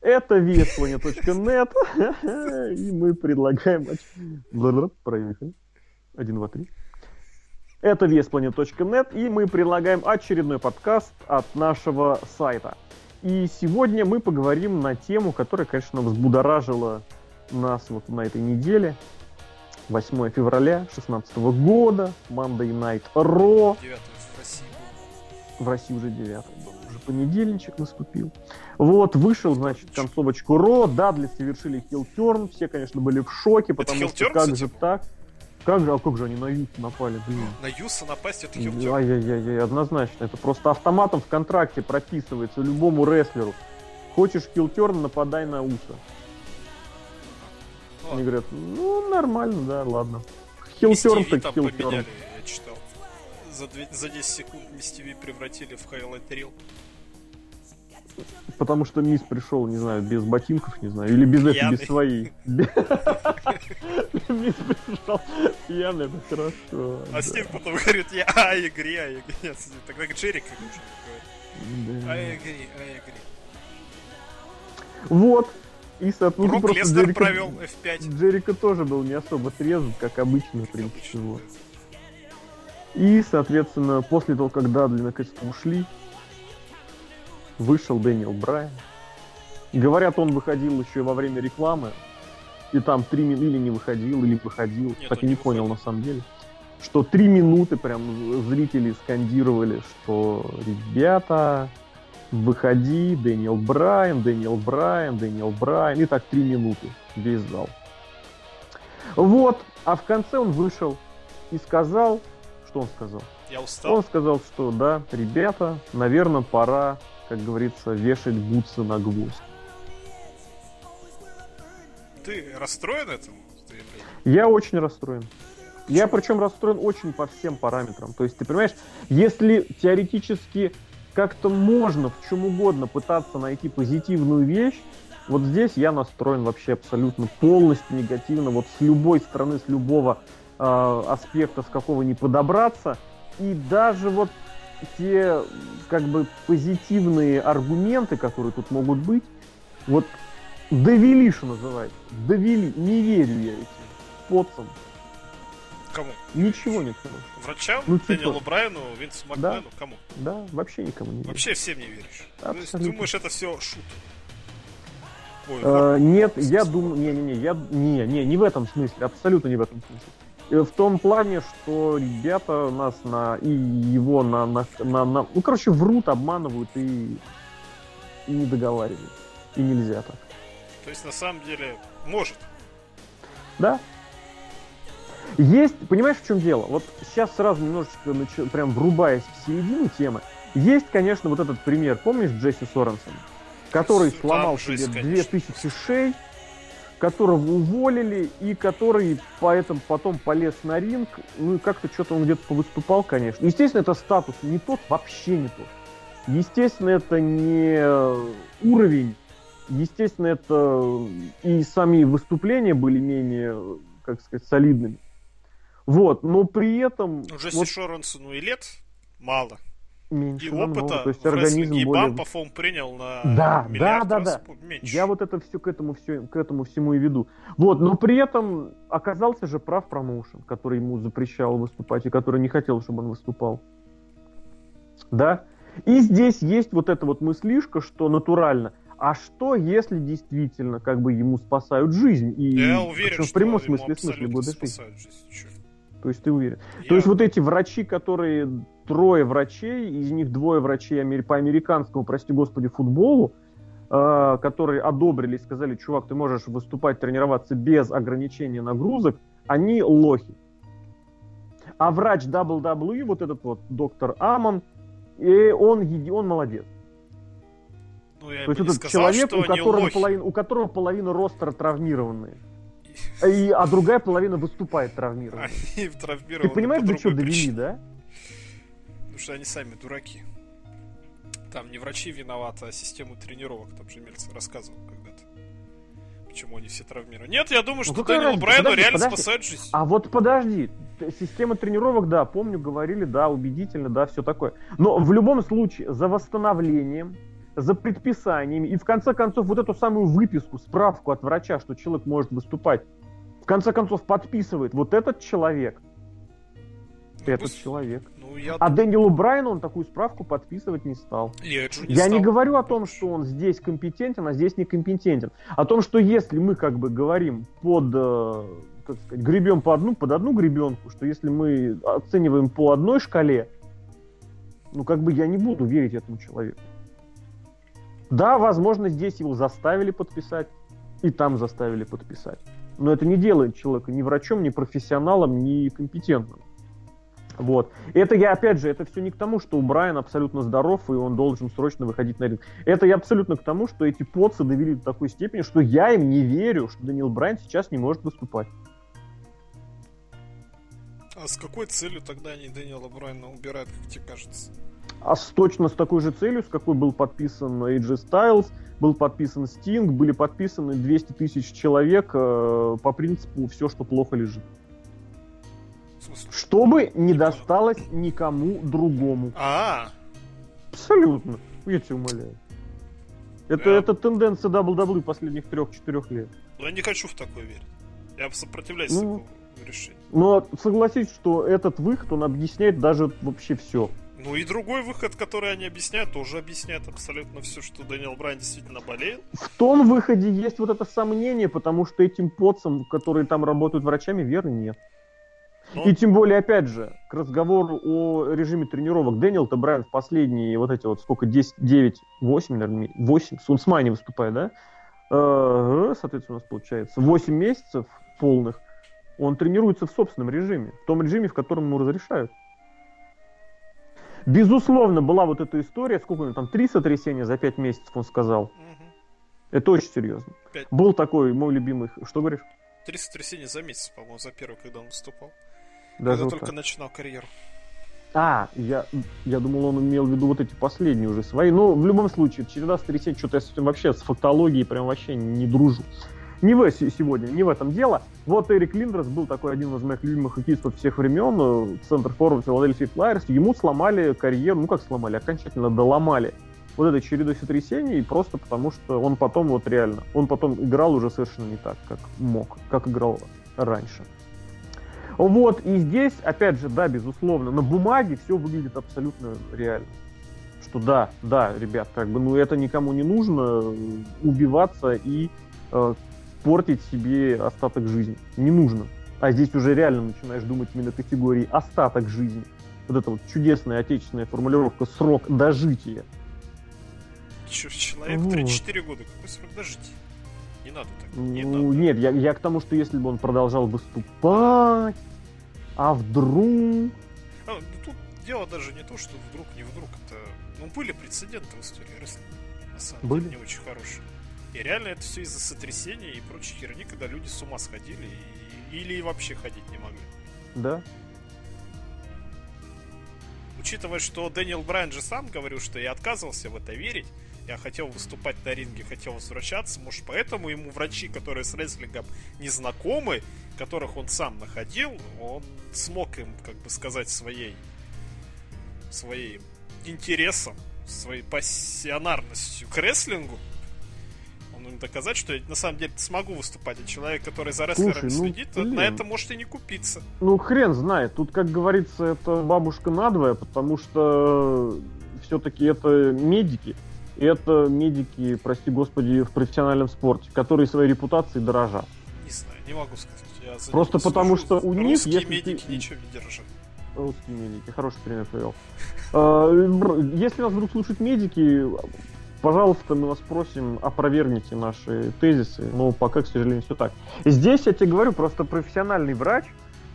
Это VSPlanet.net, и мы предлагаем... Проехали. Один, два, три. Это VSPlanet.net, и мы предлагаем очередной подкаст от нашего сайта. И сегодня мы поговорим на тему, которая, конечно, взбудоражила нас вот на этой неделе. 8 февраля 2016 года, Monday Night Raw. 9 в России. В России уже 9 уже понедельничек наступил. Вот, вышел, значит, концовочку Ро, Дадли совершили хилтерн, все, конечно, были в шоке, потому что как же так? Как же, а как же они на Юса напали, блин? На Юса напасть это хилтерн? Ай-яй-яй, однозначно. Это просто автоматом в контракте прописывается любому рестлеру. Хочешь хилтерн, нападай на Уса. Ладно. Они говорят, ну, нормально, да, ладно. Heel turn так heel turn. я читал. За, 2, за 10 секунд Miz TV превратили в highlight reel. Потому что Миз пришел, не знаю, без ботинков, не знаю, или без этого, без своей. Миз пришел пьяный, это хорошо. А с ним потом говорит, я I agree, I agree. Тогда Джерико говорит. I agree, I agree. Вот. И, соответственно, Брок просто Лестер Джерика, провел F5. Джерика тоже был не особо трезвым, как обычно, в принципе. Вот. И, соответственно, после того, как Дадли наконец-то ушли, вышел Дэниел Брайан. Говорят, он выходил еще во время рекламы, и там три минуты или не выходил, или выходил, Нет, так и не, не понял на самом деле. Что три минуты прям зрители скандировали, что ребята, выходи, Дэниел Брайан, Дэниел Брайан, Дэниел Брайан, и так три минуты весь зал. Вот, а в конце он вышел и сказал, что он сказал? Я устал. Он сказал, что да, ребята, наверное, пора как говорится, вешать бутсы на гвоздь. Ты расстроен этому? Я очень расстроен. Я причем расстроен очень по всем параметрам. То есть, ты понимаешь, если теоретически как-то можно в чем угодно пытаться найти позитивную вещь, вот здесь я настроен вообще абсолютно полностью негативно. Вот с любой стороны, с любого э, аспекта, с какого не подобраться. И даже вот те как бы позитивные аргументы, которые тут могут быть, вот довели, что называется, довели, не верю я этим поцам. Кому? Ничего нет хорошего. Врачам? Ну, типа... Дэниелу Брайану, Винсу Макмену? Да, Кому? Да, вообще никому не верю. Вообще всем не веришь. Абсолютно. Ты думаешь, это все шут? Ой, э, нет, я думаю, не-не-не, я не, не, не в этом смысле, абсолютно не в этом смысле. Э, в том плане, что ребята нас на и его на, на, на, на ну короче врут, обманывают и, и не договаривают. И нельзя так. То есть на самом деле может. Да. Есть, понимаешь, в чем дело? Вот сейчас сразу немножечко нач... прям врубаясь в середину темы. Есть, конечно, вот этот пример. Помнишь Джесси Соренсон? Который сломал себе 2000 шей, которого уволили и который поэтому потом полез на ринг. Ну и как-то что-то он где-то повыступал, конечно. Естественно, это статус не тот, вообще не тот. Естественно, это не уровень. Естественно, это и сами выступления были менее, как сказать, солидными. Вот, но при этом... Уже вот... Шоренсону и лет мало меньше и опыта. То есть организм и более... бампов принял на да, да, да, да. меньше. Я вот это все к этому все к этому всему и веду. Вот, но при этом оказался же прав промоушен, который ему запрещал выступать и который не хотел, чтобы он выступал. Да? И здесь есть вот эта вот мыслишка, что натурально. А что, если действительно как бы ему спасают жизнь? И, Я уверен, в прямом что смысле, смысле будет спасают жизнь. То есть ты уверен? Я... То есть вот эти врачи, которые трое врачей, из них двое врачей по американскому, прости господи, футболу, э, которые одобрили и сказали, чувак, ты можешь выступать, тренироваться без ограничения нагрузок, они лохи. А врач WWE, вот этот вот доктор Амон, и он, он молодец. Ну, я То есть этот сказал, человек, у которого, половина, у которого половина ростера травмированные. И, а другая половина выступает травмированной. Они травмированы Ты понимаешь, до чего довели, да? Потому что они сами дураки. Там не врачи виноваты, а систему тренировок. Там же Мельцер рассказывал когда-то. Почему они все травмированы. Нет, я думаю, ну, что ну, Дэниелу Брайану подожди, реально подожди. спасает жизнь. А вот подожди. Система тренировок, да, помню, говорили, да, убедительно, да, все такое. Но в любом случае, за восстановлением, за предписаниями, и в конце концов вот эту самую выписку, справку от врача, что человек может выступать, в конце концов подписывает вот этот человек. Ну, этот пусть... человек. Ну, я... А Дэниелу Брайану он такую справку подписывать не стал. Я, не, я стал. не говорю о том, что он здесь компетентен, а здесь некомпетентен. О том, что если мы как бы говорим под э, как сказать, гребем по одну, под одну гребенку, что если мы оцениваем по одной шкале, ну как бы я не буду верить этому человеку. Да, возможно, здесь его заставили подписать, и там заставили подписать. Но это не делает человека ни врачом, ни профессионалом, ни компетентным. Вот. Это я, опять же, это все не к тому, что у Брайана абсолютно здоров, и он должен срочно выходить на ринг. Это я абсолютно к тому, что эти поцы довели до такой степени, что я им не верю, что Даниил Брайан сейчас не может выступать. А с какой целью тогда они Дэниела Брайана убирают, как тебе кажется? А с, точно с такой же целью, с какой был подписан AJ Styles, был подписан Sting, были подписаны 200 тысяч человек э, по принципу «все, что плохо лежит». Чтобы не, не досталось никому другому. А, -а, а Абсолютно. Я тебя умоляю. Это, я... это тенденция WWE последних трех-четырех лет. Но я не хочу в такое верить. Я сопротивляюсь ну, такому решить. Но согласись, что этот выход, он объясняет даже вообще все. Ну и другой выход, который они объясняют, тоже объясняет абсолютно все, что Дэниел Брайан действительно болеет. В том выходе есть вот это сомнение, потому что этим поцам, которые там работают врачами, веры нет. Но... И тем более, опять же, к разговору о режиме тренировок. Дэниел-то Брайан в последние вот эти вот сколько, 10, 9, 8, наверное, 8, с Унсмани выступает, да? Э, соответственно, у нас получается 8 месяцев полных – он тренируется в собственном режиме, в том режиме, в котором ему разрешают. Безусловно, была вот эта история, сколько у него там, три сотрясения за пять месяцев, он сказал. Угу. Это очень серьезно. 5. Был такой мой любимый, что говоришь? Три сотрясения за месяц, по-моему, за первый, когда он выступал. Даже когда вот только так. начинал карьеру. А, я, я думал, он имел в виду вот эти последние уже свои. Но в любом случае, череда сотрясений, что-то я с этим вообще, с фактологией прям вообще не дружу. Не в сегодня, не в этом дело. Вот Эрик Линдрес был такой один из моих любимых хоккеистов всех времен, э, центр форвард Филадельфии Флайерс. Ему сломали карьеру, ну как сломали, окончательно доломали вот этой чередой сотрясений, просто потому что он потом вот реально, он потом играл уже совершенно не так, как мог, как играл раньше. Вот, и здесь, опять же, да, безусловно, на бумаге все выглядит абсолютно реально. Что да, да, ребят, как бы, ну это никому не нужно убиваться и э, портить себе остаток жизни. Не нужно. А здесь уже реально начинаешь думать именно категории остаток жизни. Вот эта вот чудесная отечественная формулировка срок дожития. Человек вот. 34 года, какой срок дожития? Не надо так. Не ну, надо. Нет, я, я к тому, что если бы он продолжал выступать, а вдруг... А, ну, тут дело даже не то, что вдруг, не вдруг. Это... Ну, были прецеденты в истории рестлинга. На самом были? деле, не очень хорошие. И реально это все из-за сотрясения и прочей херни, когда люди с ума сходили и... или вообще ходить не могли. Да. Учитывая, что Дэниел Брайан же сам говорил, что я отказывался в это верить, я хотел выступать на ринге, хотел возвращаться, может, поэтому ему врачи, которые с рестлингом не знакомы, которых он сам находил, он смог им, как бы сказать, своей, своей интересом, своей пассионарностью к рестлингу, им доказать, что я на самом деле смогу выступать. А человек, который за рестлером Слушай, ну, следит, блин. на это может и не купиться. Ну, хрен знает. Тут, как говорится, это бабушка надвое, потому что все-таки это медики. И это медики, прости господи, в профессиональном спорте, которые своей репутацией дорожат. Не знаю, не могу сказать. Я Просто потому что у них... Русские медики ты... ничего не держат. Русские медики, хороший пример привел. А, если нас вдруг слушают медики, пожалуйста, мы вас просим, опровергните наши тезисы, но пока, к сожалению, все так. Здесь, я тебе говорю, просто профессиональный врач,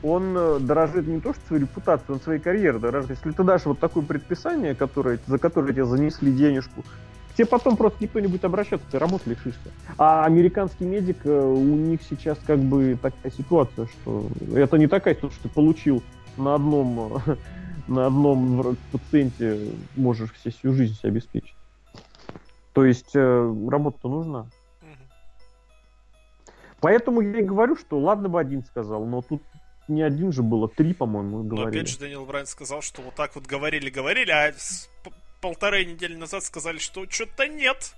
он э, дорожит не то, что своей репутацией, он своей карьерой дорожит. Если ты дашь вот такое предписание, которое, за которое тебе занесли денежку, тебе потом просто никто не будет обращаться, ты работы лишишься. А американский медик, э, у них сейчас как бы такая ситуация, что это не такая ситуация, что ты получил на одном, на одном пациенте можешь все всю жизнь себе обеспечить. То есть э, работа-то нужна. Поэтому я и говорю, что ладно бы один сказал, но тут не один же было, три, по-моему, говорили. Но опять же Даниэл Брайан сказал, что вот так вот говорили-говорили, а полторы недели назад сказали, что что-то нет.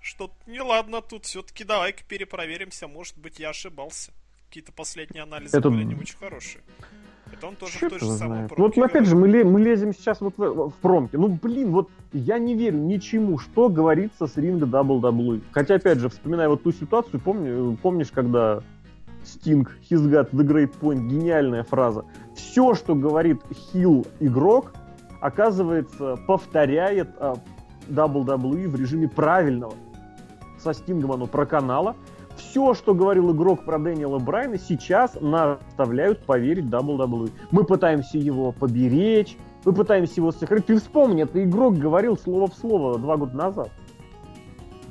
Что-то неладно тут. Все-таки давай-ка перепроверимся. Может быть, я ошибался. Какие-то последние анализы Это- были не очень хорошие. Это он тоже в Черт той же самой знает. промке Вот опять же, мы, ле- мы лезем сейчас вот в, в промки. Ну, блин, вот я не верю ничему, что говорится с ринга WWE. Хотя, опять же, вспоминая вот ту ситуацию, помни, помнишь, когда Стинг, he's got the great point, гениальная фраза. Все, что говорит хил игрок, оказывается, повторяет а, WWE в режиме правильного. Со Стингом оно про канала. Все, что говорил игрок про Дэниела Брайна, сейчас нас заставляют поверить WWE. Мы пытаемся его поберечь, мы пытаемся его сохранить. Ты вспомни, это игрок говорил слово в слово два года назад.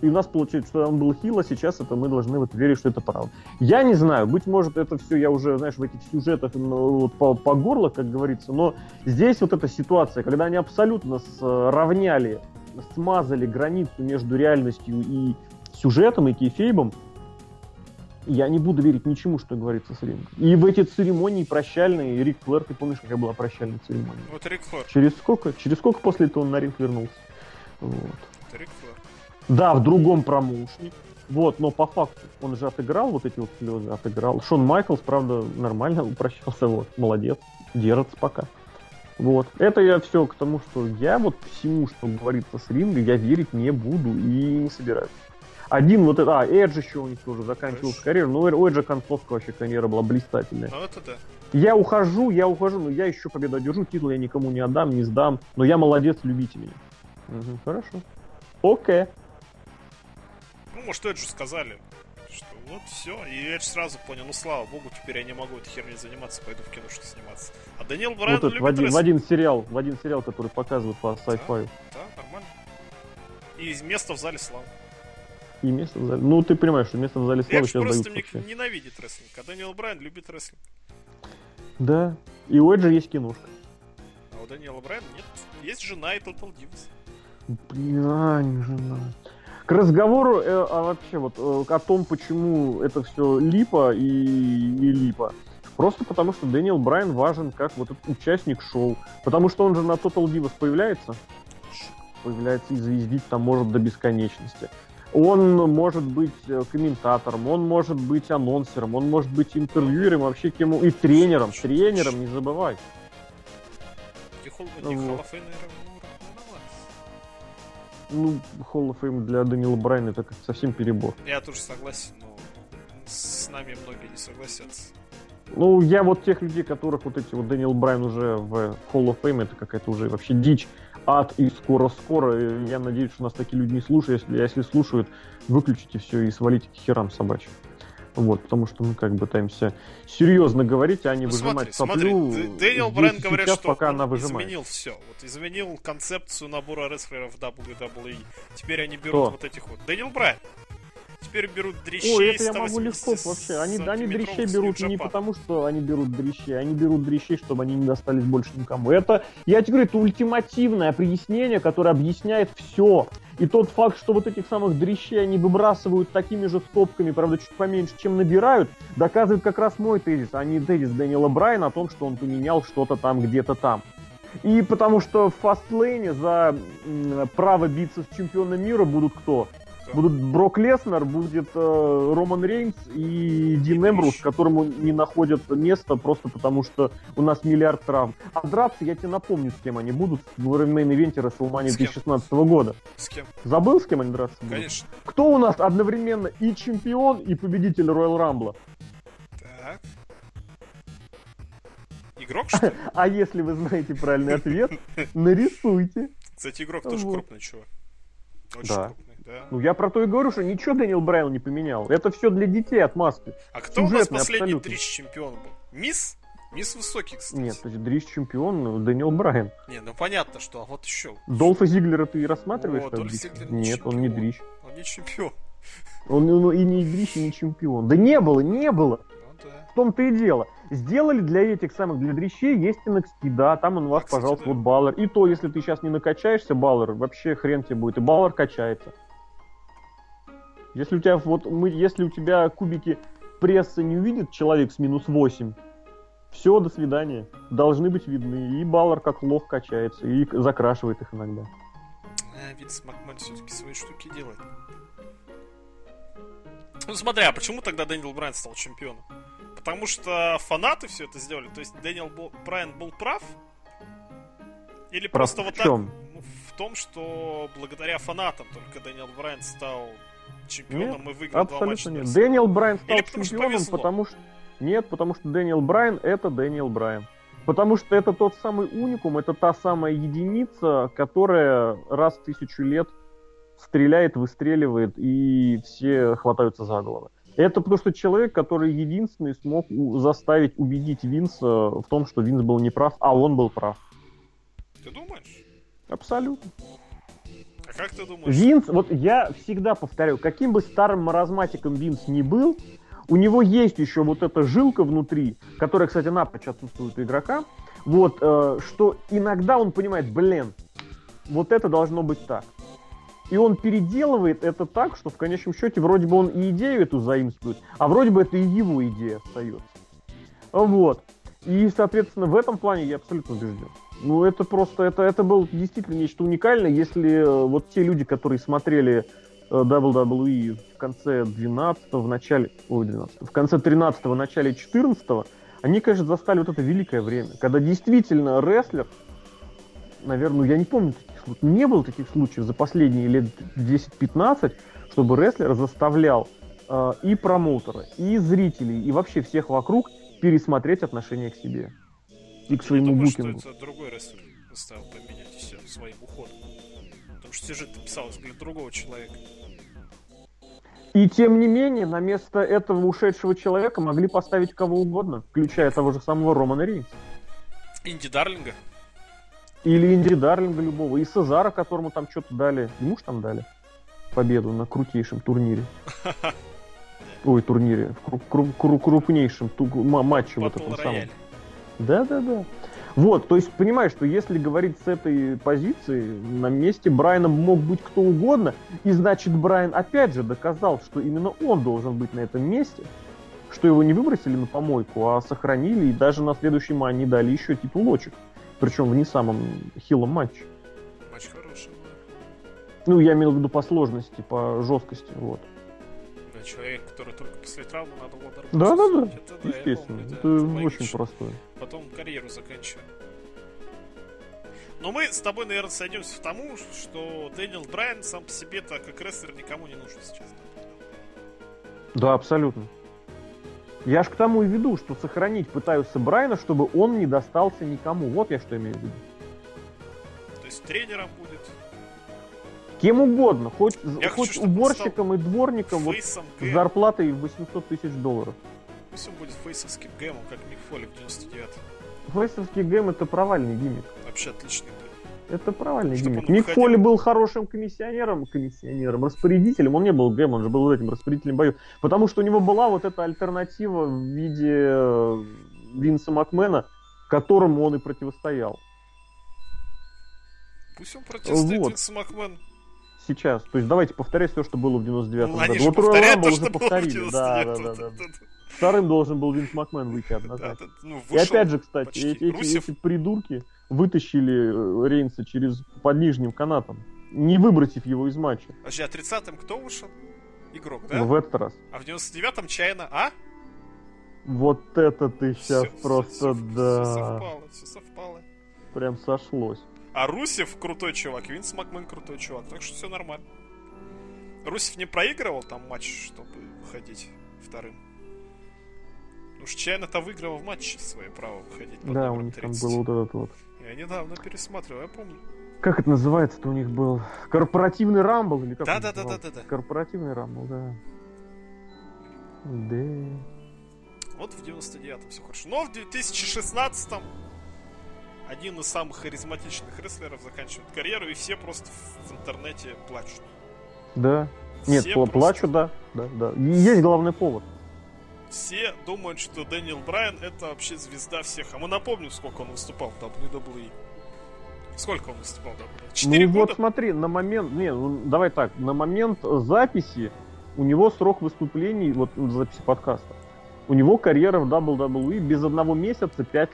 И у нас получается, что он был хил, а сейчас это мы должны вот верить, что это правда. Я не знаю, быть может, это все я уже, знаешь, в этих сюжетах ну, по, по горло, как говорится, но здесь вот эта ситуация, когда они абсолютно сравняли, смазали границу между реальностью и сюжетом, и кейфейбом, я не буду верить ничему, что говорится с рингом. И в эти церемонии прощальные, Рик Флэр, ты помнишь, какая была прощальная церемония? Вот Рик Флэр. Через сколько? Через сколько после этого он на ринг вернулся? Вот. Это Рик Флэр. Да, в другом промоушне. Вот, но по факту он же отыграл вот эти вот слезы, отыграл. Шон Майклс, правда, нормально упрощался, вот, молодец, держится пока. Вот, это я все к тому, что я вот всему, что говорится с ринга, я верить не буду и не собираюсь. Один вот это, а, Эдж еще у них тоже заканчивал карьеру, ну, у Эджа концовка вообще карьера была блистательная. Ну это да. Я ухожу, я ухожу, но я еще победу одержу, титул я никому не отдам, не сдам, но я молодец, любите меня. Мгм, хорошо. Окей. Ну, может, Эджу сказали, что вот все. И Эдж сразу понял, ну слава богу, теперь я не могу этой херней заниматься, пойду в киношку сниматься. А Даниэл Брайан Вот это любит в, один, в один сериал, в один сериал, который показывают по sci-fi. Да, нормально. И место в зале славы. И место в зале. Ну, ты понимаешь, что место в зале Эдж сейчас просто дают вообще. ненавидит рестлинг, а Даниэл Брайан любит рестлинг. Да. И у Эджа есть киношка. А у Даниэла Брайана нет. Есть жена и Total Divas. Бля, не жена. К разговору э, а вообще вот э, о том, почему это все липа и, и липа. Просто потому, что Дэниел Брайан важен как вот этот участник шоу. Потому что он же на Total Divas появляется. Появляется и звездить там может до бесконечности. Он может быть э, комментатором, он может быть анонсером, он может быть интервьюером, вообще кем и тренером. Тренером, не забывай. Ну вот. Ну, Hall of Fame для Дэниела Брайана это как совсем перебор. Я тоже согласен, но с нами многие не согласятся. Ну, я вот тех людей, которых вот эти вот Дэниел Брайан уже в Hall of Fame, это какая-то уже вообще дичь, ад и скоро-скоро. Я надеюсь, что нас такие люди не слушают. Если, если слушают, выключите все и свалите к херам собачьим. Вот, потому что мы как бы пытаемся серьезно говорить, а не Ну, выжимать смотри, соплю. смотри, Дэниел Брайан и говорят, сейчас, что пока он она выжимает. изменил все. Вот изменил концепцию набора рестлеров WWE. Теперь они берут Кто? вот этих вот. Дэниел Брайан. Теперь берут дрищей Ой, это я могу 180 легко вообще. Они, они дрищей берут не потому, что они берут дрищей, они берут дрищей, чтобы они не достались больше никому. Это, я тебе говорю, это ультимативное объяснение, которое объясняет все. И тот факт, что вот этих самых дрищей они выбрасывают такими же стопками, правда, чуть поменьше, чем набирают, доказывает как раз мой тезис, а не тезис Дэниела Брайана о том, что он поменял что-то там где-то там. И потому что в Fastlane е за право биться с чемпионом мира будут кто? Будут Брок Леснер, будет э, Роман Рейнс и Дин Эмброуз, которому не находят места просто потому, что у нас миллиард травм. А драться, я тебе напомню, с кем они будут в main event е WrestleMania С кем? 2016 года. С кем? Забыл, с кем они драться будут? Конечно. Кто у нас одновременно и чемпион, и победитель Royal Rumble а? Так. Игрок, что ли? А если вы знаете правильный ответ, нарисуйте. Кстати, игрок тоже крупный чувак. Очень крупный, да. Ну, я про то и говорю, что ничего Дэниел Брайан не поменял. Это все для детей отмазки. А кто у нас сюжетный последний абсолютно. дрищ чемпион был? Миз? Миз высокий, кстати. Нет, то есть Дрищ чемпион, ну, Дэниел Брайан. Не, ну понятно, что, а вот еще. Долфа Зиглера ты рассматриваешь О, Дольф Дрищ? Зиглер не Нет, он не чемпион. Дрищ. Он не чемпион. Он ну, и не Дрищ, и не чемпион. Да не было, не было. Ну да. В том-то и дело. Сделали для этих самых, для дрищей есть NXT, да, там он у вас, А, кстати, пожалуйста, да. вот Баллар. И то, если ты сейчас не накачаешься, Баллар, вообще хрен тебе будет. И Баллар качается. Если у тебя вот мы, если у тебя кубики пресса не увидит человек с минус 8, все, до свидания. Должны быть видны. И Баллар как лох качается и закрашивает их иногда. А, Винс Макмен все-таки свои штуки делает. Ну смотри, а почему тогда Дэниел Брайан стал чемпионом? Потому что фанаты все это сделали. То есть Дэниел был, Брайан был прав? Или Прав просто в вот чем? так? Ну, в том, что благодаря фанатам только Дэниел Брайан стал чемпионом и выиграл два матча. Абсолютно нет. на Дэниэл Брайан стал Или потому что чемпионом, повезло? потому что... Нет, потому что Дэниел Брайан это Дэниел Брайан. Потому что это тот самый уникум, это та самая единица, которая раз в тысячу лет стреляет, выстреливает, и все хватаются за головы. Это потому что человек, который единственный смог заставить убедить Винса в том, что Винс был неправ, а он был прав. Ты думаешь? Абсолютно. Как ты думаешь? Винс, вот я всегда повторяю, каким бы старым маразматиком Винс ни был, у него есть еще вот эта жилка внутри, которая, кстати, напрочь отсутствует у игрока, вот, э, что иногда он понимает, блин, вот это должно быть так. И он переделывает это так, что в конечном счете вроде бы он и идею эту заимствует, а вроде бы это и его идея остается. Вот. И, соответственно, в этом плане я абсолютно убежден. Ну, это просто, это, это было действительно нечто уникальное, если э, вот те люди, которые смотрели э, WWE в конце 12 в начале, ой, 12 в конце 13 в начале 14 они, конечно, застали вот это великое время, когда действительно рестлер, наверное, ну, я не помню таких случаев, не было таких случаев за последние лет 10-15, чтобы рестлер заставлял э, и промоутера, и зрителей, и вообще всех вокруг пересмотреть отношение к себе и к своему думаешь, букингу. что это другой рестлер заставил поменять все своим уходом? Потому что сюжет писалось для другого человека. И тем не менее, на место этого ушедшего человека могли поставить кого угодно, включая того же самого Романа Рейнса. Инди Дарлинга? Или Инди Дарлинга любого, и Сезара, которому там что-то дали. Ему ж там дали победу на крутейшем турнире. Ой, турнире. В кру- кру- кру- крупнейшем ту- ма- матче вот Батл этом самом. Рояль. Да, да, да. Вот, то есть, понимаешь, что если говорить с этой позиции, на месте Брайана мог быть кто угодно, и значит Брайан опять же доказал, что именно он должен быть на этом месте, что его не выбросили на помойку, а сохранили, и даже на следующий мане дали еще титулочек, причем в не самом хилом матче. Матч хороший. Ну, я имел в виду по сложности, по жесткости, вот. Да, человек, который только после травмы надо было дорогу Да, да, да, Это естественно, да, это, очень логично. простое. Потом карьеру заканчиваем. Но мы с тобой, наверное, сойдемся в тому, что Дэниел Брайан сам по себе-то как рестлер никому не нужен сейчас. Да, абсолютно. Я ж к тому и веду, что сохранить пытаются Брайана, чтобы он не достался никому. Вот я что имею в виду. То есть тренером будет, Кем угодно, хоть, Я хоть хочу, чтобы уборщиком и дворником вот, с Гэм. зарплатой в 800 тысяч долларов. Пусть он будет фейсовским гэмом, как Мик Фоли в 99 Фейсовский гэм это провальный гиммик. Вообще отличный был. Это провальный Чтоб гиммик. Мик выходил. Фоли был хорошим комиссионером, комиссионером, распорядителем. Он не был гэм, он же был этим распорядителем боев. Потому что у него была вот эта альтернатива в виде э, Винса Макмена, которому он и противостоял. Пусть он противостоит Вот. Винсу Макмен. Сейчас. То есть давайте повторять все, что было в 99 Ну, они году. же Вот Rumble то, уже повторили. Да, да, 99 да, да. Вторым должен был Винс Макмен выйти однозначно. да. Ну, И опять же, кстати, почти. эти, эти- эти придурки вытащили э, Рейнса через под нижним канатом, не выбросив его из матча Подожди, а 30-м кто вышел? Игрок, да? в этот раз. А в 99-м Чайна, а? Вот это ты сейчас Всё- просто, всё да, совпало, все совпало. прям сошлось. А Русев крутой чувак, Винс Макмен крутой чувак, так что все нормально. Русев не проигрывал там матч, чтобы выходить вторым. Уж Чайна-то выигрывал в матче свое право выходить Да, у них там 30. был вот этот вот. Я недавно пересматривал, я помню. Как это называется-то у них был? Корпоративный рамбл или как? он Да-да-да-да-да-да. назывался? Корпоративный рамбл, да. Да. Вот в 99-м все хорошо. Но в 2016-м один из самых харизматичных рестлеров заканчивает карьеру, и все просто в интернете плачут. Да. Нет, Все пла- просто- плачу, да. Да, да. Есть главный повод. Все думают, что Дэниел Брайан это вообще звезда всех. А мы напомним, сколько он выступал в WWE. Сколько он выступал в WWE? Четыре ну года? вот смотри, на момент, не, ну, давай так, на момент записи у него срок выступлений, вот записи подкаста, у него карьера в WWE без одного месяца 5,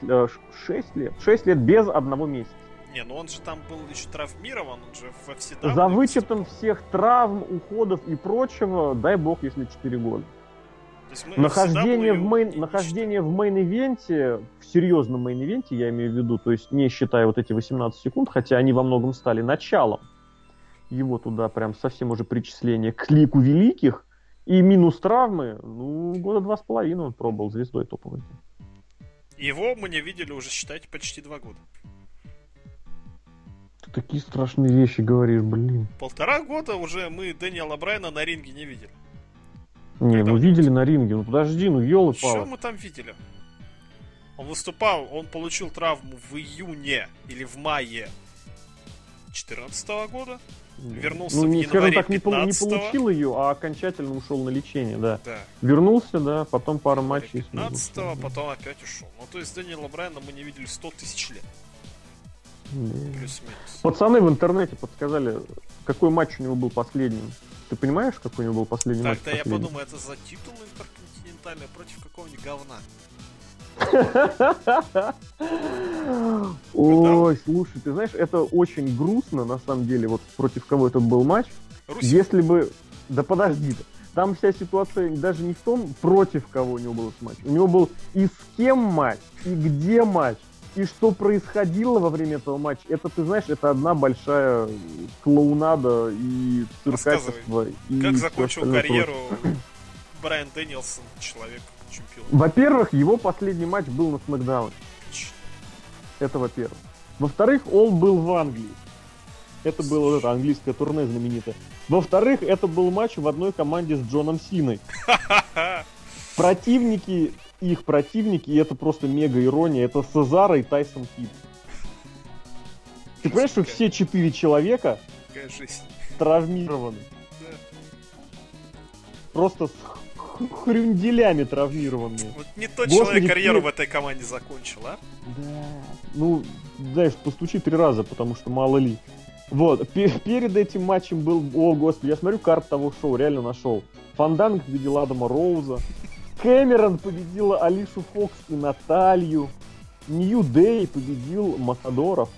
6 лет. 6 лет без одного месяца. Не, ну он же там был еще травмирован, он же во все За вычетом всех травм, уходов и прочего, дай бог, если 4 года. Нахождение, в мейн, нахождение в мейн-ивенте, в серьезном мейн-ивенте, я имею в виду, то есть не считая вот эти 18 секунд, хотя они во многом стали началом его туда прям совсем уже причисление к лику великих, и минус травмы, ну, года два с половиной он пробовал звездой топовой. Его мы не видели уже, считайте, почти два года. Ты такие страшные вещи говоришь, блин. Полтора года уже мы Дэниела Брайна на ринге не видели. Не, Когда ну видели на ринге, ну подожди, ну елы Что мы там видели? Он выступал, он получил травму в июне или в мае 2014 года. Вернулся ну, не, в скажем так, не, пол, не получил ее, а окончательно ушел на лечение, да. да. Вернулся, да, потом пара матчей. 15 -го, потом опять ушел. Ну, то есть Дэниела Брайана мы не видели 100 тысяч лет. Плюс-минус. Пацаны в интернете подсказали, какой матч у него был последним. Ты понимаешь, какой у него был последний так, матч? Так, да, я подумаю, это за титул интерконтинентальный против какого-нибудь говна. Ой, слушай, ты знаешь, это очень грустно, на самом деле, вот против кого это был матч. Если бы... Да подожди Там вся ситуация даже не в том, против кого у него был матч. У него был и с кем матч, и где матч, и что происходило во время этого матча. Это, ты знаешь, это одна большая клоунада и циркачество. И как закончил карьеру Брайан Дэнилсон, человек чемпион? Во-первых, его последний матч был на Смакдауне. Это во-первых. Во-вторых, он был в Англии. Это было вот это английское турне знаменитое. Во-вторых, это был матч в одной команде с Джоном Синой. Противники, их противники, и это просто мега ирония, это Сезара и Тайсон Кид. Ты понимаешь, что все четыре человека травмированы? Просто с хрюнделями травмированные. Вот не тот Господи, человек карьеру в этой команде закончил, а? Да. Ну, знаешь, постучи три раза, потому что мало ли. Вот, перед этим матчем был, о господи, я смотрю карту того шоу, реально нашел. Фанданг победил Адама Роуза, Кэмерон победила Алишу Фокс и Наталью, Нью Дэй победил Матадоров.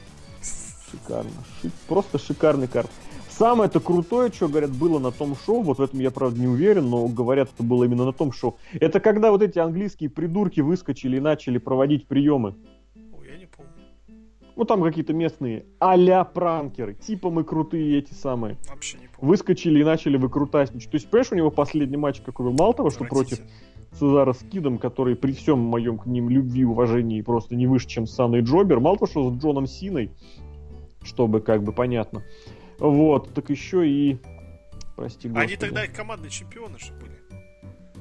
Шикарно, шик, просто шикарный карт. Самое это крутое, что, говорят, было на том шоу, вот в этом я, правда, не уверен, но говорят, это было именно на том шоу. Это когда вот эти английские придурки выскочили и начали проводить приемы. Ой, я не помню. Ну, там какие-то местные а пранкеры. Типа мы крутые эти самые. Вообще не помню. Выскочили и начали выкрутасничать. То есть, понимаешь, у него последний матч какой был? Мало того, что против Цезара с Кидом, который при всем моем к ним любви, уважении просто не выше, чем Санна и Джобер. Мало того, что с Джоном Синой, чтобы как бы понятно. Вот, так еще и... Прости, господи. Они тогда командные чемпионы же были.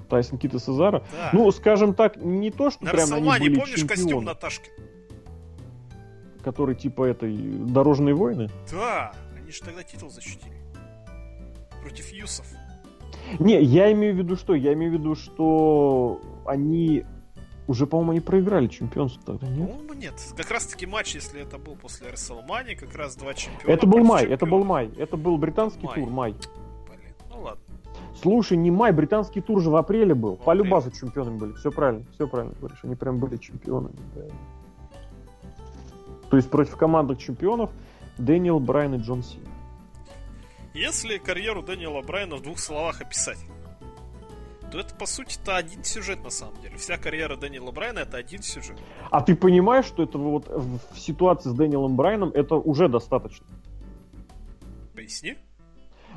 Тайсон Кита Сезара. Да. Ну, скажем так, не то, что на прям они были помнишь чемпионы, костюм Наташки? Который типа этой Дорожные войны? Да, они же тогда титул защитили. Против Юсов. Не, я имею в виду что? Я имею в виду, что они уже, по-моему, они проиграли чемпионство тогда, нет? По-моему, нет. Как раз таки матч, если это был после WrestleMania, как раз два чемпиона. Это был май, чемпионов. это был май. Это был британский май. тур, май. Блин, ну ладно. Слушай, не май, британский тур же в апреле был. В По любазу чемпионами были. Все правильно, все правильно говоришь. Они прям были чемпионами. Да. То есть против командных чемпионов Дэниел Брайан и Джон Си. Если карьеру Дэниела Брайана в двух словах описать, то это, по сути-то, один сюжет на самом деле. Вся карьера Дэниела Брайана это один сюжет. А ты понимаешь, что это вот в ситуации с Дэниелом Брайаном это уже достаточно? Поясни.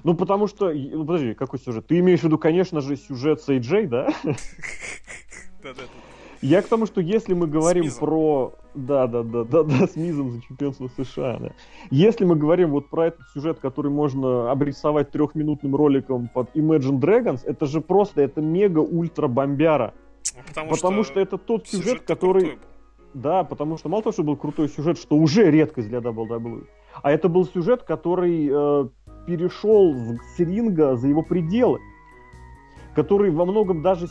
Ну, потому что... Ну, подожди, какой сюжет? Ты имеешь в виду, конечно же, сюжет с AJ, да? Да-да-да. Я к тому, что если мы говорим про... Да, да, да, да, да, с Мизом за чемпионство США, да. Если мы говорим вот про этот сюжет, который можно обрисовать трехминутным роликом под Imagine Dragons, это же просто, это мега-ультра-бомбяра. Ну, потому, потому что, что это тот сюжет, сюжет который... Да, потому что мало того, что был крутой сюжет, что уже редкость для WWE, а это был сюжет, который э, перешел с ринга за его пределы который во многом даже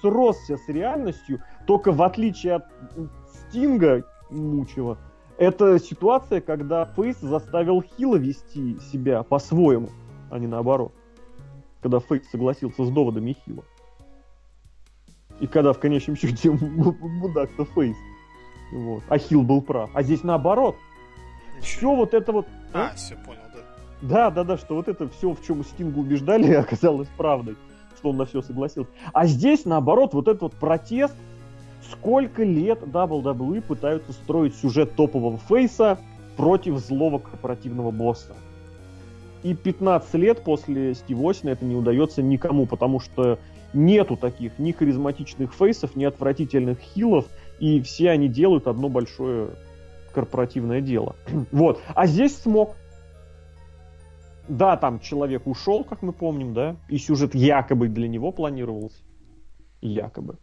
сросся с реальностью, только в отличие от Стинга мучила, это ситуация, когда Фейс заставил Хила вести себя по-своему, а не наоборот. Когда Фейс согласился с доводами Хила. И когда в конечном счете мудак-то Фейс. Вот. А Хил был прав. А здесь наоборот. все вот это вот... А, а, все, понял, да. Да, да, да, что вот это все, в чем Стингу убеждали, оказалось правдой, что он на все согласился. А здесь, наоборот, вот этот вот протест, сколько лет WWE пытаются строить сюжет топового фейса против злого корпоративного босса. И 15 лет после Стива Осина это не удается никому, потому что нету таких ни харизматичных фейсов, ни отвратительных хилов, и все они делают одно большое корпоративное дело. вот. А здесь смог. Да, там человек ушел, как мы помним, да, и сюжет якобы для него планировался. Якобы.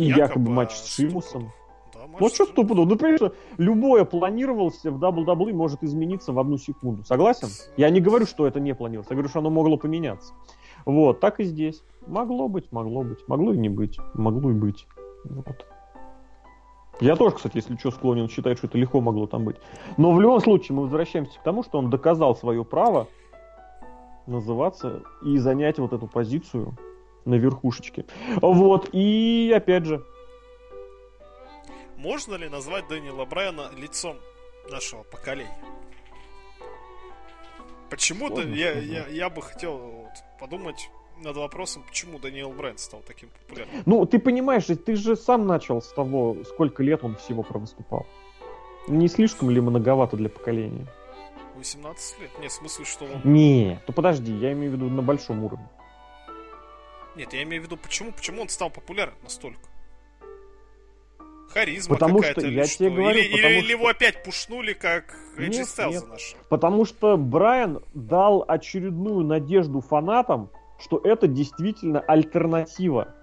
И якобы, якобы матч с Шимусом. Да, матч ну что стопудово? Ну, понимаешь, любое планировался в WWE может измениться в одну секунду. Согласен? Я не говорю, что это не планировалось. Я говорю, что оно могло поменяться. Вот, так и здесь. Могло быть, могло быть. Могло и не быть. Могло и быть. Вот. Я тоже, кстати, если что, склонен считать, что это легко могло там быть. Но в любом случае мы возвращаемся к тому, что он доказал свое право называться и занять вот эту позицию на верхушечке. Вот, и опять же... Можно ли назвать Дэниела Брайана лицом нашего поколения? Почему-то я, я, я бы хотел вот, подумать над вопросом, почему Даниэл Брайан стал таким популярным. Ну, ты понимаешь, ты же сам начал с того, сколько лет он всего провыступал. Не слишком ли многовато для поколения? 18 лет? Нет, в смысле, что он... Не, то подожди, я имею в виду на большом уровне. Нет, я имею в виду, почему, почему он стал популярен настолько? Харизма потому что, я что? тебе говорю, или, или, или его опять пушнули, как Эджи Стайлза наш? Потому что Брайан дал очередную надежду фанатам, что это действительно альтернатива.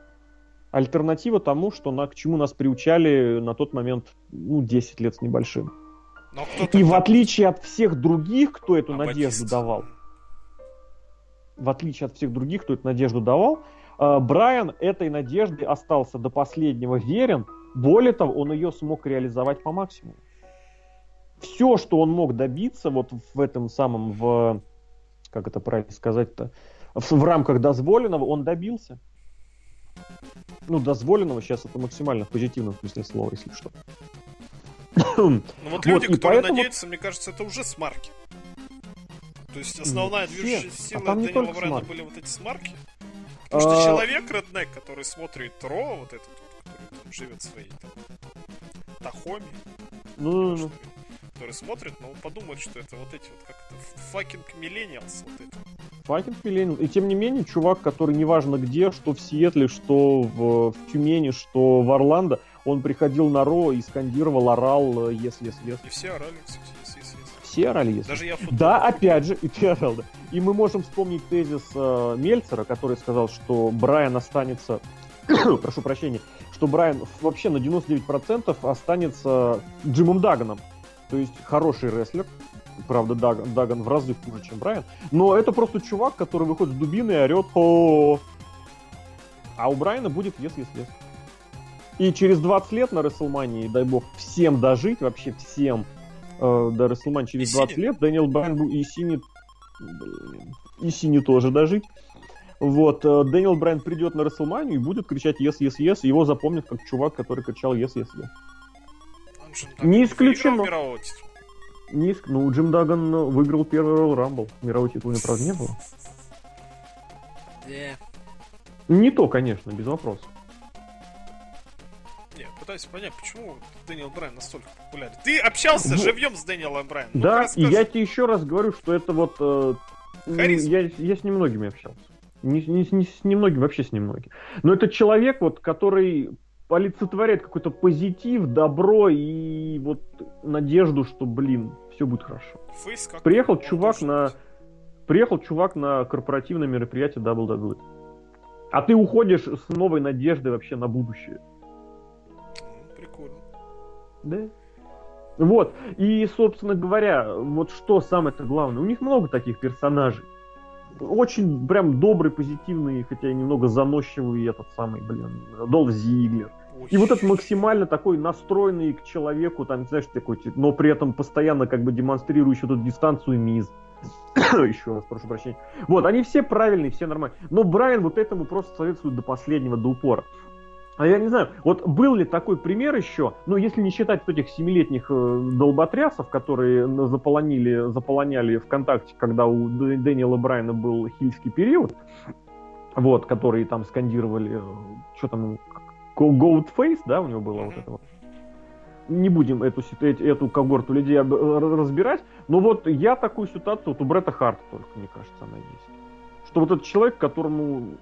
Альтернатива тому, что на, к чему нас приучали на тот момент, ну, 10 лет с небольшим. И в отличие от всех других, кто эту а надежду Батист. давал, в отличие от всех других, кто эту надежду давал, Брайан этой надежде остался до последнего верен. Более того, он ее смог реализовать по максимуму. Все, что он мог добиться вот в этом самом, в, как это правильно сказать-то, в, в рамках дозволенного, он добился. Ну, дозволенного сейчас это максимально в позитивном смысле слова, если что. Ну вот люди, вот, которые поэтому... надеются, мне кажется, это уже smark и. То есть основная движущая сила а Дэниела Брайана были вот эти смарки. Потому что а... человек, redneck, который смотрит Raw, вот этот, который там живет своей там, Тахоми, ну, ну, ну. который смотрит, но он подумает, что это вот эти вот как то fucking millennials вот это. Fucking millennials. И тем не менее, чувак, который неважно где, что в Сиэтле, что в, в Тюмени, что в Орландо, он приходил на Raw и скандировал, орал, если, если, если. И все орали, кстати орали, если. Даже я Да, опять же, и орал, да. И мы можем вспомнить тезис э, Мельцера, который сказал, что Брайан останется, прошу прощения, что Брайан вообще на 99% останется Джимом Даганом. То есть хороший рестлер, правда, Даган, Даган в разы хуже, чем Брайан, но это просто чувак, который выходит с дубиной и орет о А у Брайана будет если если И через 20 лет на Рестлмании, дай бог, всем дожить, вообще всем, э, до Расселман через и 20 Сини. лет. Дэниел Брайан был и Сини... И Сини тоже дожить. Вот, э, Дэниел Брайан придет на Расселманию и будет кричать yes, yes, yes, его запомнят как чувак, который кричал yes, yes, yes. Не исключено. Не иск... Ну, Джим Даган э, выиграл первый Royal Rumble. Мировой титул, правда, не было. Yeah. Не то, конечно, без вопросов пытаюсь понять, почему Дэниел Брайан настолько популярен. Ты общался ну, живьем с Дэниелом Брайаном. Ну, да, и я тебе еще раз говорю, что это вот... Э, я, я с немногими общался. Не, не, не с немногими, вообще с немногими. Но это человек, вот, который олицетворяет какой-то позитив, добро и вот надежду, что, блин, все будет хорошо. Фейс Приехал чувак на... Приехал чувак на корпоративное мероприятие WWE. А ты уходишь с новой надеждой вообще на будущее. Да. Вот. И, собственно говоря, вот что самое-то главное. У них много таких персонажей. Очень прям добрый, позитивный, хотя и немного заносчивый этот самый, блин, Долф Зиглер. Ой. И вот этот максимально такой настроенный к человеку, там, знаешь, такой, но при этом постоянно как бы демонстрирующий эту дистанцию миз. Еще раз, прошу прощения. Вот, они все правильные, все нормальные. Но Брайан вот этому просто советует до последнего, до упора. А я не знаю, вот был ли такой пример еще, ну, если не считать вот этих семилетних э, долботрясов, которые заполонили, заполоняли ВКонтакте, когда у Дэниела Брайана был хильский период, вот, которые там скандировали, э, что там, Goat да, у него было вот это вот. Не будем эту, эту, эту когорту людей разбирать, но вот я такую ситуацию, вот у Бретта Харта только, мне кажется, она есть. Что вот этот человек, которому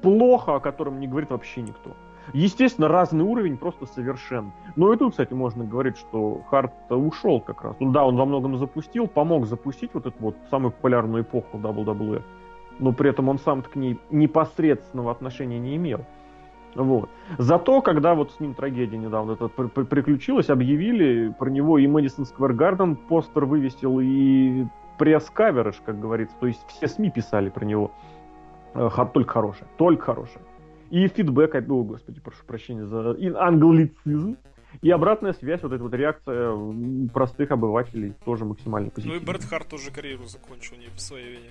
плохо, о котором не говорит вообще никто. Естественно, разный уровень просто совершенно. Но и тут, кстати, можно говорить, что Харт ушел как раз. Ну да, он во многом запустил, помог запустить вот эту вот самую популярную эпоху WWE. Но при этом он сам к ней непосредственного отношения не имел. Вот. Зато, когда вот с ним трагедия недавно это приключилась, объявили про него и Мэдисон Сквер Гарден постер вывесил, и пресс-каверыш, как говорится. То есть все СМИ писали про него. Э, только хорошее. Только хорошее. И фидбэк, о, господи, прошу прощения за англицизм, и обратная связь, вот эта вот реакция простых обывателей тоже максимально позитивная. Ну и Брэд Харт тоже карьеру закончил не по своей вине.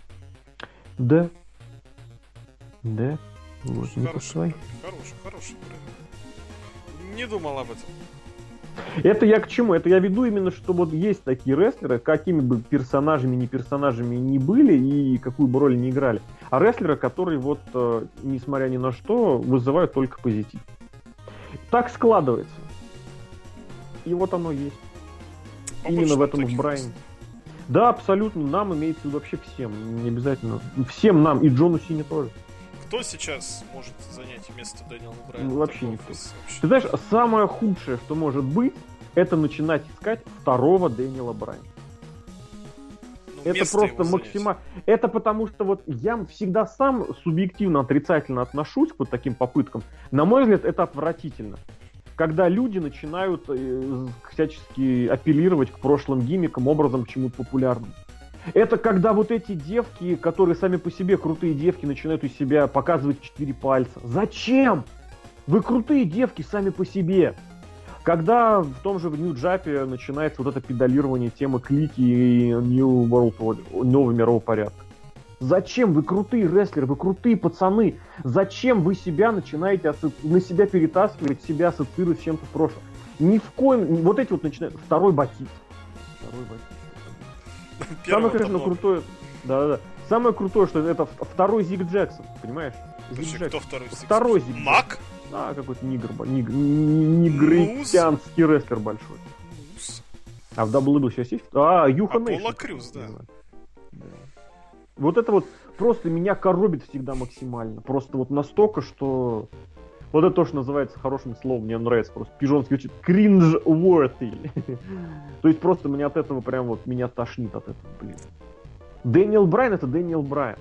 Да. Да. Вот, не хороший, по своей. Хороший, хороший Не думал об этом. Это я к чему? Это я веду именно, что вот есть такие рестлеры, какими бы персонажами, не персонажами ни были и какую бы роль ни играли. А рестлеры, которые вот, э, несмотря ни на что, вызывают только позитив. Так складывается. И вот оно есть. Побольше именно в этом в Брайане. Да, абсолютно. Нам имеется в виду вообще всем. Не обязательно. Всем нам. И Джону Сине тоже. Кто сейчас может занять место Дэниела Брайана? Ну, вообще никто. Вообще... Ты знаешь, самое худшее, что может быть, это начинать искать второго Дэниела Брайана. Это просто максимально... Это потому что вот я всегда сам субъективно отрицательно отношусь к вот таким попыткам. На мой взгляд, это отвратительно когда люди начинают э, всячески апеллировать к прошлым гимикам, образом к чему-то популярному. Это когда вот эти девки, которые сами по себе крутые девки, начинают у себя показывать четыре пальца. Зачем? Вы крутые девки сами по себе. Когда в том же Нью-Джапе начинается вот это педалирование темы клики и New World, нового мирового порядка. Зачем? Вы крутые рестлеры, вы крутые пацаны. Зачем вы себя начинаете асо... на себя перетаскивать, себя ассоциировать с чем-то в прошлом? Ни в коем... Вот эти вот начинают... Второй Батист. Второй Батист. Самое, конечно, крутое... Да-да-да. Самое крутое, что это второй Зиг Джексон, понимаешь? Зиг Джексон. кто второй Второй Зиг Мак? А, какой-то нигр, нигр, нигритянский рестлер большой. А в WWE сейчас есть? А, Юхан Аполло Крюс, да. Вот это вот просто меня коробит всегда максимально. Просто вот настолько, что... Вот это то, что называется хорошим словом, мне нравится просто. Пижонский звучит cringe-worthy. то есть просто меня от этого прям вот, меня тошнит от этого, блин. Дэниел Брайан это Дэниел Брайан.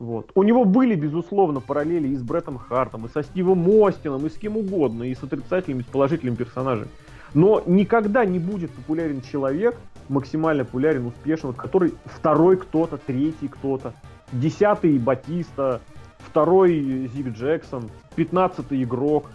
Вот. У него были, безусловно, параллели и с Бреттом Хартом, и со Стивом Остином, и с кем угодно, и с отрицательными, и с положительными персонажами. Но никогда не будет популярен человек, максимально популярен, успешен, который второй кто-то, третий кто-то, десятый Батиста, второй Зиг Джексон, пятнадцатый игрок.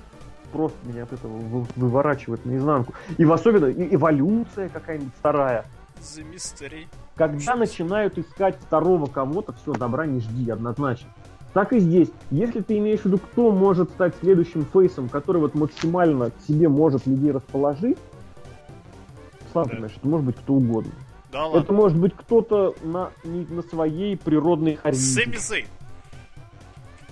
Просто меня от этого выворачивает наизнанку. И в особенно и эволюция какая-нибудь вторая. The Mystery. Когда начинают искать второго кого-то, все, добра не жди, однозначно. Так и здесь. Если ты имеешь в виду, кто может стать следующим фейсом, который вот максимально к себе может людей расположить, сам понимаешь, это может быть кто угодно. Да ладно. Это может быть кто-то на, не, на своей природной харизме. Сэмми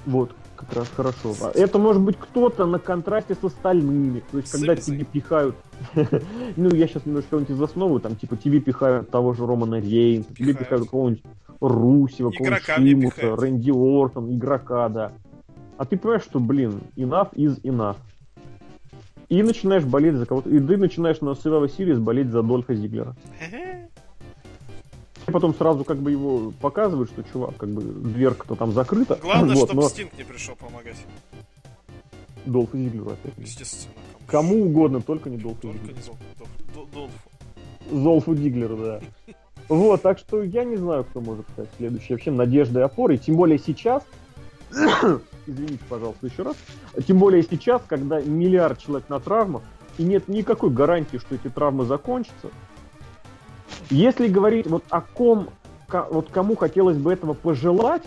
Вот, как раз хорошо. А это может быть кто-то на контрасте с остальными. То есть, когда тебе пихают... ну, я сейчас немножко кого-нибудь из основы, там, типа, тебе пихают того же Романа Рейнса, тебе пихают кого-нибудь Русева, какого-нибудь Шимуса, Рэнди Ортон, игрока, да. А ты понимаешь, что, блин, enough is enough. И начинаешь болеть за кого-то. И ты начинаешь на Survivor Series болеть за Дольфа Зиглера. Потом сразу как бы его показывают, что чувак, как бы дверка-то там закрыта. Главное, вот, чтобы но... Стинг не пришел помогать. Долфа Зиглеру опять. Естественно. Кому угодно, только не Долфу Только Зиглеру. не Долфу. Золфу Диглеру, да. Вот, так что я не знаю, кто может стать следующий вообще надеждой и опорой. Тем более сейчас, извините, пожалуйста, еще раз, тем более сейчас, когда миллиард человек на травмах, и нет никакой гарантии, что эти травмы закончатся. Если говорить вот о ком, вот кому хотелось бы этого пожелать,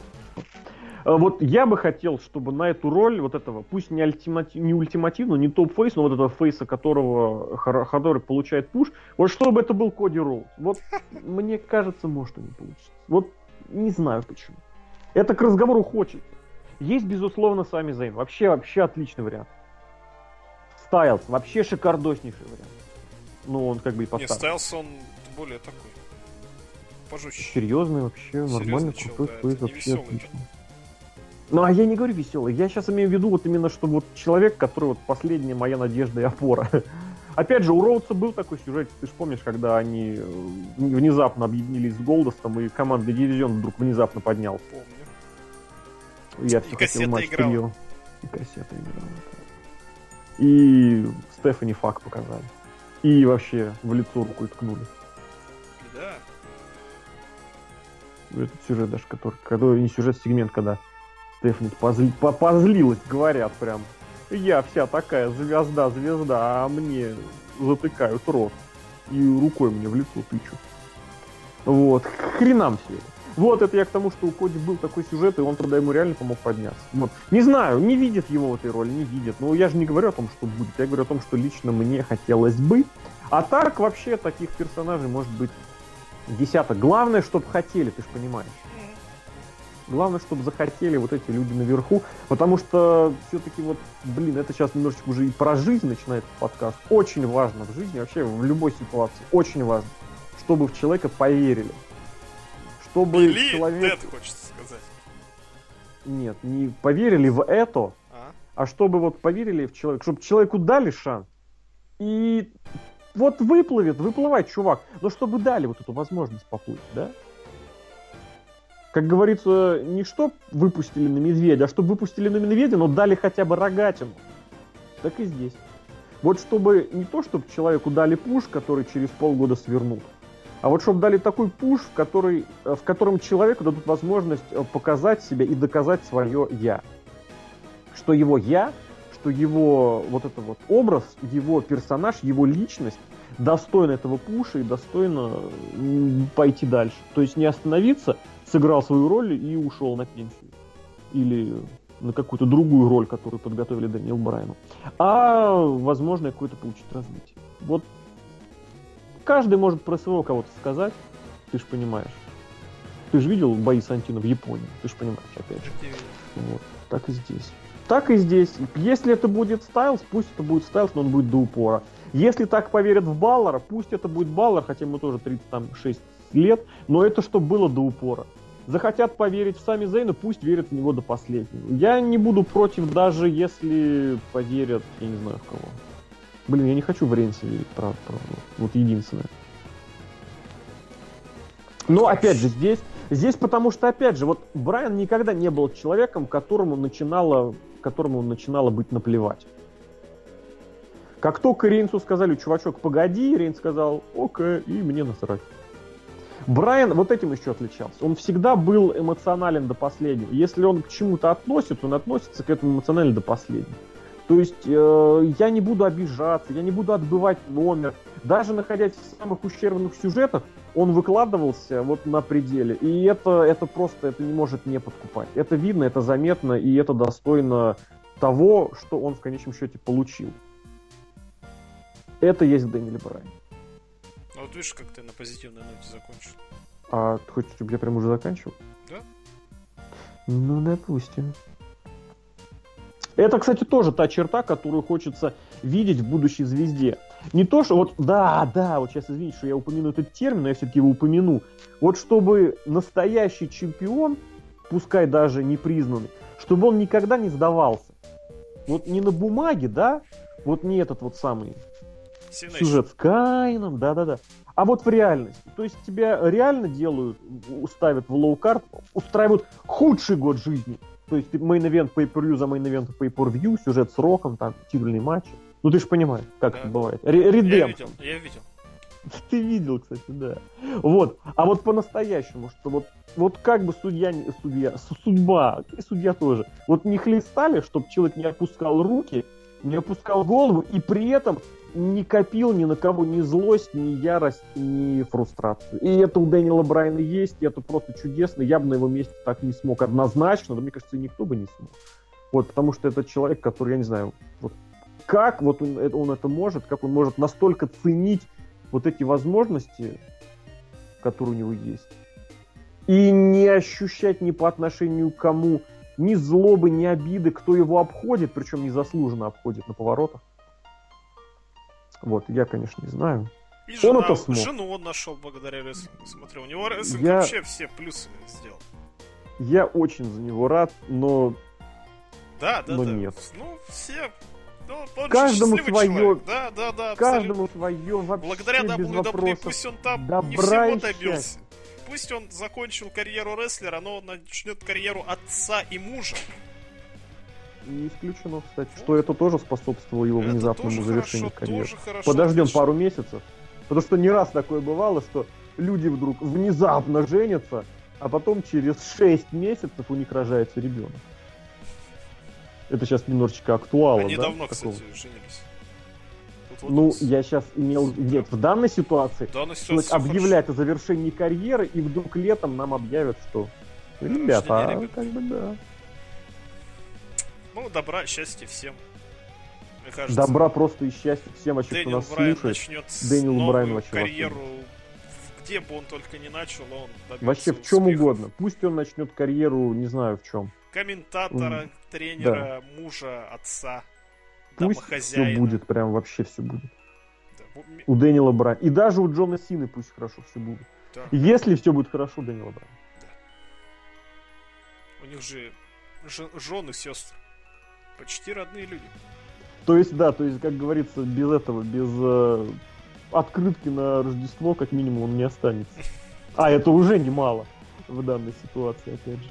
А вот я бы хотел, чтобы на эту роль вот этого, пусть не, ультимати, не ультимативно, не топ-фейс, но вот этого фейса, которого, который получает пуш, вот чтобы это был Коди Роуз. Вот мне кажется, может и не получится. Вот не знаю почему. Это к разговору хочет. Есть, безусловно, сами Зейн. Вообще, вообще отличный вариант. Стайлз, вообще шикардоснейший вариант. Ну, он как бы и поставил. Не, Стайлз, он более такой пожестче. Серьезный вообще, нормальный, крутой да, фейс, вообще отлично. Ну, а я не говорю веселый. Я сейчас имею в виду вот именно, что вот человек, который вот последняя моя надежда и опора. Опять же, у Роудса был такой сюжет, ты же помнишь, когда они э, внезапно объединились с Голдостом, и командный дивизион вдруг внезапно поднял. Помню. Я и кассета матч играла. И кассета играла. И Стефани Фак показали. И вообще в лицо рукой ткнули. Да. Этот сюжет даже, который, который не сюжет, сегмент, когда Стефани позли, по, позлилась, говорят прям. Я вся такая звезда, звезда, а мне затыкают рот. И рукой мне в лицо тычут. Вот, хренам все это. Вот это я к тому, что у Коди был такой сюжет, и он тогда ему реально помог подняться. Вот. Не знаю, не видит его в этой роли, не видит. Но я же не говорю о том, что будет. Я говорю о том, что лично мне хотелось бы. А так вообще таких персонажей может быть десяток. Главное, чтобы хотели, ты же понимаешь. Главное, чтобы захотели вот эти люди наверху, потому что все-таки вот, блин, это сейчас немножечко уже и про жизнь начинается подкаст. Очень важно в жизни, вообще в любой ситуации, очень важно, чтобы в человека поверили. Чтобы Или человек... Dead, хочется сказать. Нет, не поверили в это, а? а чтобы вот поверили в человека, чтобы человеку дали шанс. И вот выплывет, выплывает чувак, но чтобы дали вот эту возможность поплыть, да? как говорится, не что выпустили на медведя, а чтобы выпустили на медведя, но дали хотя бы рогатину. Так и здесь. Вот чтобы не то, чтобы человеку дали пуш, который через полгода свернут, а вот чтобы дали такой пуш, в, который, в котором человеку дадут возможность э, показать себя и доказать свое «я». Что его «я», что его вот это вот образ, его персонаж, его личность достойна этого пуша и достойна пойти дальше. То есть не остановиться, сыграл свою роль и ушел на пенсию. Или на какую-то другую роль, которую подготовили Дэниел Брайану. А, возможно, какое-то получить развитие. Вот каждый может про своего кого-то сказать, ты же понимаешь. Ты же видел бои Сантина в Японии, ты же понимаешь, опять же. Вот, так и здесь. Так и здесь. Если это будет Стайлз, пусть это будет Стайлз, но он будет до упора. Если так поверят в Баллара, пусть это будет Баллар, хотя ему тоже 36 лет, но это чтобы было до упора. Захотят поверить в сами Зейна, пусть верят в него до последнего. Я не буду против, даже если поверят, я не знаю в кого. Блин, я не хочу в Рейнса верить, правда, правда. Вот единственное. Но опять же, здесь, здесь потому что, опять же, вот Брайан никогда не был человеком, которому начинало, которому начинало быть наплевать. Как только Рейнсу сказали, чувачок, погоди, Рейнс сказал, окей, и мне насрать. Брайан вот этим еще отличался. Он всегда был эмоционален до последнего. Если он к чему-то относится, он относится к этому эмоционально до последнего. То есть э, я не буду обижаться, я не буду отбывать номер. Даже находясь в самых ущербных сюжетах, он выкладывался вот на пределе. И это, это просто это не может не подкупать. Это видно, это заметно, и это достойно того, что он в конечном счете получил. Это есть Дэниэль Брайан. Ну вот видишь, как ты на позитивной ноте закончил. А ты хочешь, чтобы я прям уже заканчивал? Да. Ну, допустим. Это, кстати, тоже та черта, которую хочется видеть в будущей звезде. Не то, что вот, да, да, вот сейчас извините, что я упомяну этот термин, но я все-таки его упомяну. Вот чтобы настоящий чемпион, пускай даже не признанный, чтобы он никогда не сдавался. Вот не на бумаге, да, вот не этот вот самый Синэш. сюжет с Кайном, да-да-да. А вот в реальности. То есть тебя реально делают, ставят в low card, устраивают худший год жизни. То есть main event pay-per-view за main event pay-per-view, сюжет с Роком, там, титульные матчи. Ну ты же понимаешь, как да. это бывает. Редем. Я видел, я видел. Ты видел, кстати, да. Вот. А вот по-настоящему, что вот, вот как бы судья, судья, судьба, и судья тоже, вот не хлестали, чтобы человек не опускал руки, не опускал голову, и при этом не копил ни на кого ни злость, ни ярость, ни фрустрацию. И это у Дэниела Брайана есть, и это просто чудесно. Я бы на его месте так не смог однозначно, но мне кажется, никто бы не смог. Вот, потому что это человек, который, я не знаю, вот как вот он, он это может, как он может настолько ценить вот эти возможности, которые у него есть, и не ощущать ни по отношению к кому ни злобы, ни обиды, кто его обходит, причем незаслуженно обходит на поворотах. Вот, я, конечно, не знаю. И жена, он это смог. жену он нашел благодаря рестлингу. Смотри, у него рестлинг я... вообще все плюсы сделал. Я очень за него рад, но... Да, да, но да. нет. Ну, все ну, он каждому свое. Да, да, да. Каждому свое. Вообще Благодаря WWE, пусть он там Добра не всего добился. Пусть он закончил карьеру рестлера, но он начнет карьеру отца и мужа. Не исключено, кстати, что это тоже способствовало его внезапному завершению хорошо, карьеры. хорошо, Подождем отлично. пару месяцев. Потому что не раз такое бывало, что люди вдруг внезапно женятся, а потом через 6 месяцев у них рожается ребенок. Это сейчас немножечко актуально. Они да, давно, такого? кстати, женились. Вот ну, я сейчас имел... Нет, в данной ситуации, в данной ситуации объявлять хорошо. о завершении карьеры, и вдруг летом нам объявят, что... Ребята, а, ребят. как бы да. Ну, добра, счастья всем. Мне кажется, Добра просто и счастья всем, вообще, Дэниел кто нас Брайан слушает. начнет Дэниел Брайан вообще карьеру, где бы он только не начал, он Вообще в чем успехов. угодно. Пусть он начнет карьеру, не знаю в чем. Комментатора, тренера, мужа, отца, Пусть домохозяина. все будет, прям вообще все будет. Да, У Дэниела Брайана. И даже у Джона Сины пусть хорошо все будет. да. Если все будет хорошо у Дэниела Брайана. У них же жены, сестры. Почти родные люди. То есть, да, то есть, как говорится, без этого, без э, открытки на Рождество, как минимум, он не останется. А это уже немало в данной ситуации, опять же.